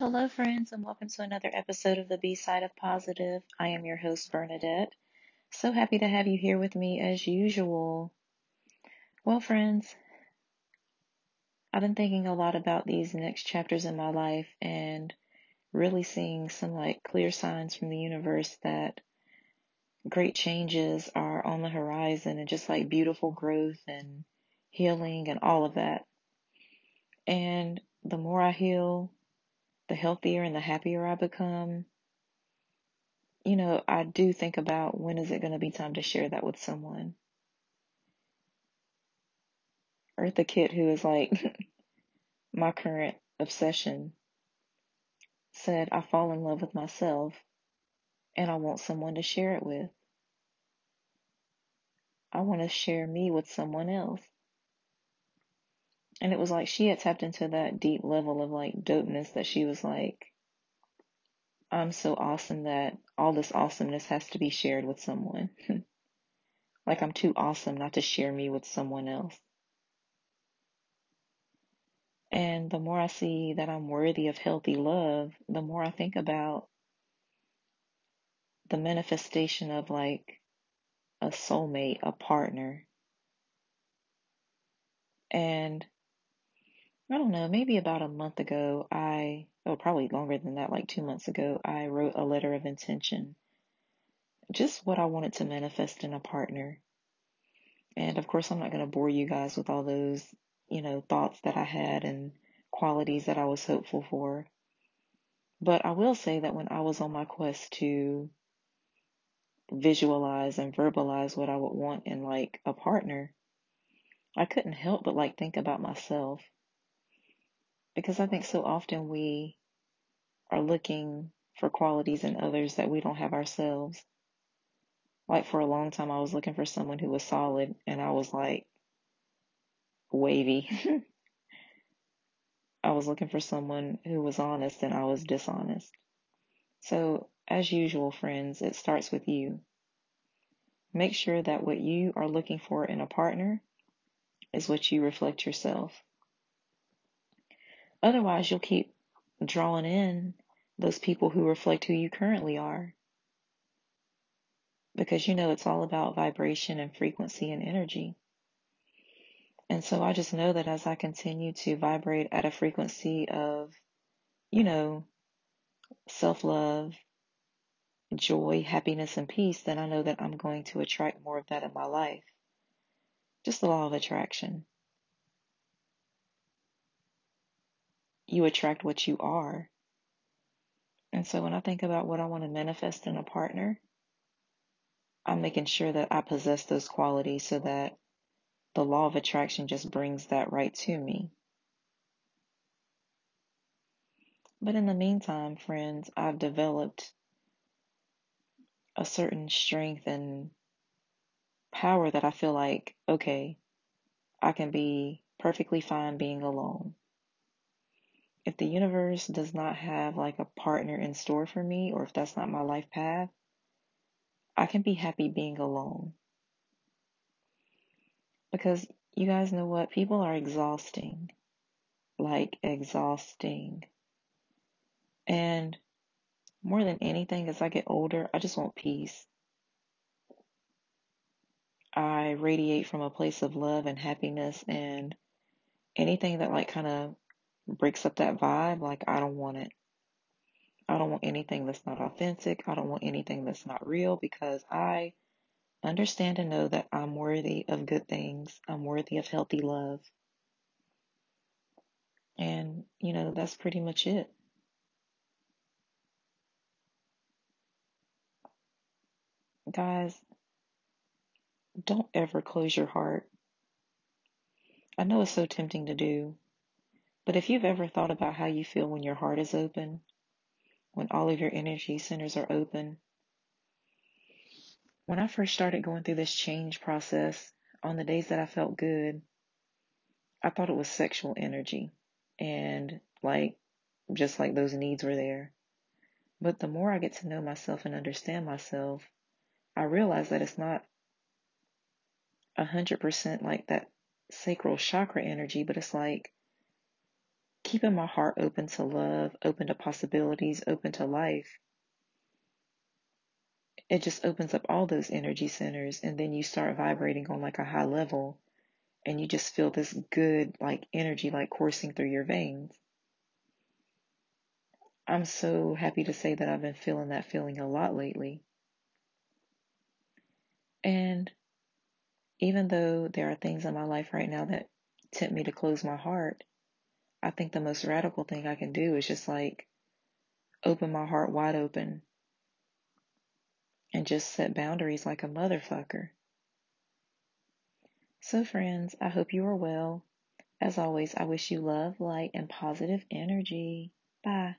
Hello, friends, and welcome to another episode of the B Side of Positive. I am your host, Bernadette. So happy to have you here with me as usual. Well, friends, I've been thinking a lot about these next chapters in my life and really seeing some like clear signs from the universe that great changes are on the horizon and just like beautiful growth and healing and all of that. And the more I heal, the healthier and the happier I become you know, I do think about when is it going to be time to share that with someone. Eartha Kitt, who is like my current obsession, said, I fall in love with myself and I want someone to share it with. I want to share me with someone else. And it was like she had tapped into that deep level of like dopeness that she was like, I'm so awesome that all this awesomeness has to be shared with someone. like I'm too awesome not to share me with someone else. And the more I see that I'm worthy of healthy love, the more I think about the manifestation of like a soulmate, a partner. And I don't know, maybe about a month ago, I, oh, probably longer than that, like two months ago, I wrote a letter of intention. Just what I wanted to manifest in a partner. And of course, I'm not going to bore you guys with all those, you know, thoughts that I had and qualities that I was hopeful for. But I will say that when I was on my quest to visualize and verbalize what I would want in like a partner, I couldn't help but like think about myself. Because I think so often we are looking for qualities in others that we don't have ourselves. Like for a long time, I was looking for someone who was solid and I was like wavy. I was looking for someone who was honest and I was dishonest. So, as usual, friends, it starts with you. Make sure that what you are looking for in a partner is what you reflect yourself. Otherwise, you'll keep drawing in those people who reflect who you currently are. Because you know it's all about vibration and frequency and energy. And so I just know that as I continue to vibrate at a frequency of, you know, self love, joy, happiness, and peace, then I know that I'm going to attract more of that in my life. Just the law of attraction. You attract what you are. And so when I think about what I want to manifest in a partner, I'm making sure that I possess those qualities so that the law of attraction just brings that right to me. But in the meantime, friends, I've developed a certain strength and power that I feel like, okay, I can be perfectly fine being alone. If the universe does not have like a partner in store for me, or if that's not my life path, I can be happy being alone. Because you guys know what? People are exhausting. Like, exhausting. And more than anything, as I get older, I just want peace. I radiate from a place of love and happiness, and anything that, like, kind of breaks up that vibe, like, I don't want it. I don't want anything that's not authentic. I don't want anything that's not real because I Understand and know that I'm worthy of good things. I'm worthy of healthy love. And, you know, that's pretty much it. Guys, don't ever close your heart. I know it's so tempting to do, but if you've ever thought about how you feel when your heart is open, when all of your energy centers are open, when I first started going through this change process, on the days that I felt good, I thought it was sexual energy. And like, just like those needs were there. But the more I get to know myself and understand myself, I realize that it's not a hundred percent like that sacral chakra energy, but it's like keeping my heart open to love, open to possibilities, open to life, it just opens up all those energy centers. And then you start vibrating on like a high level and you just feel this good, like energy, like coursing through your veins. I'm so happy to say that I've been feeling that feeling a lot lately. And even though there are things in my life right now that tempt me to close my heart, I think the most radical thing I can do is just like open my heart wide open and just set boundaries like a motherfucker. So, friends, I hope you are well. As always, I wish you love, light, and positive energy. Bye.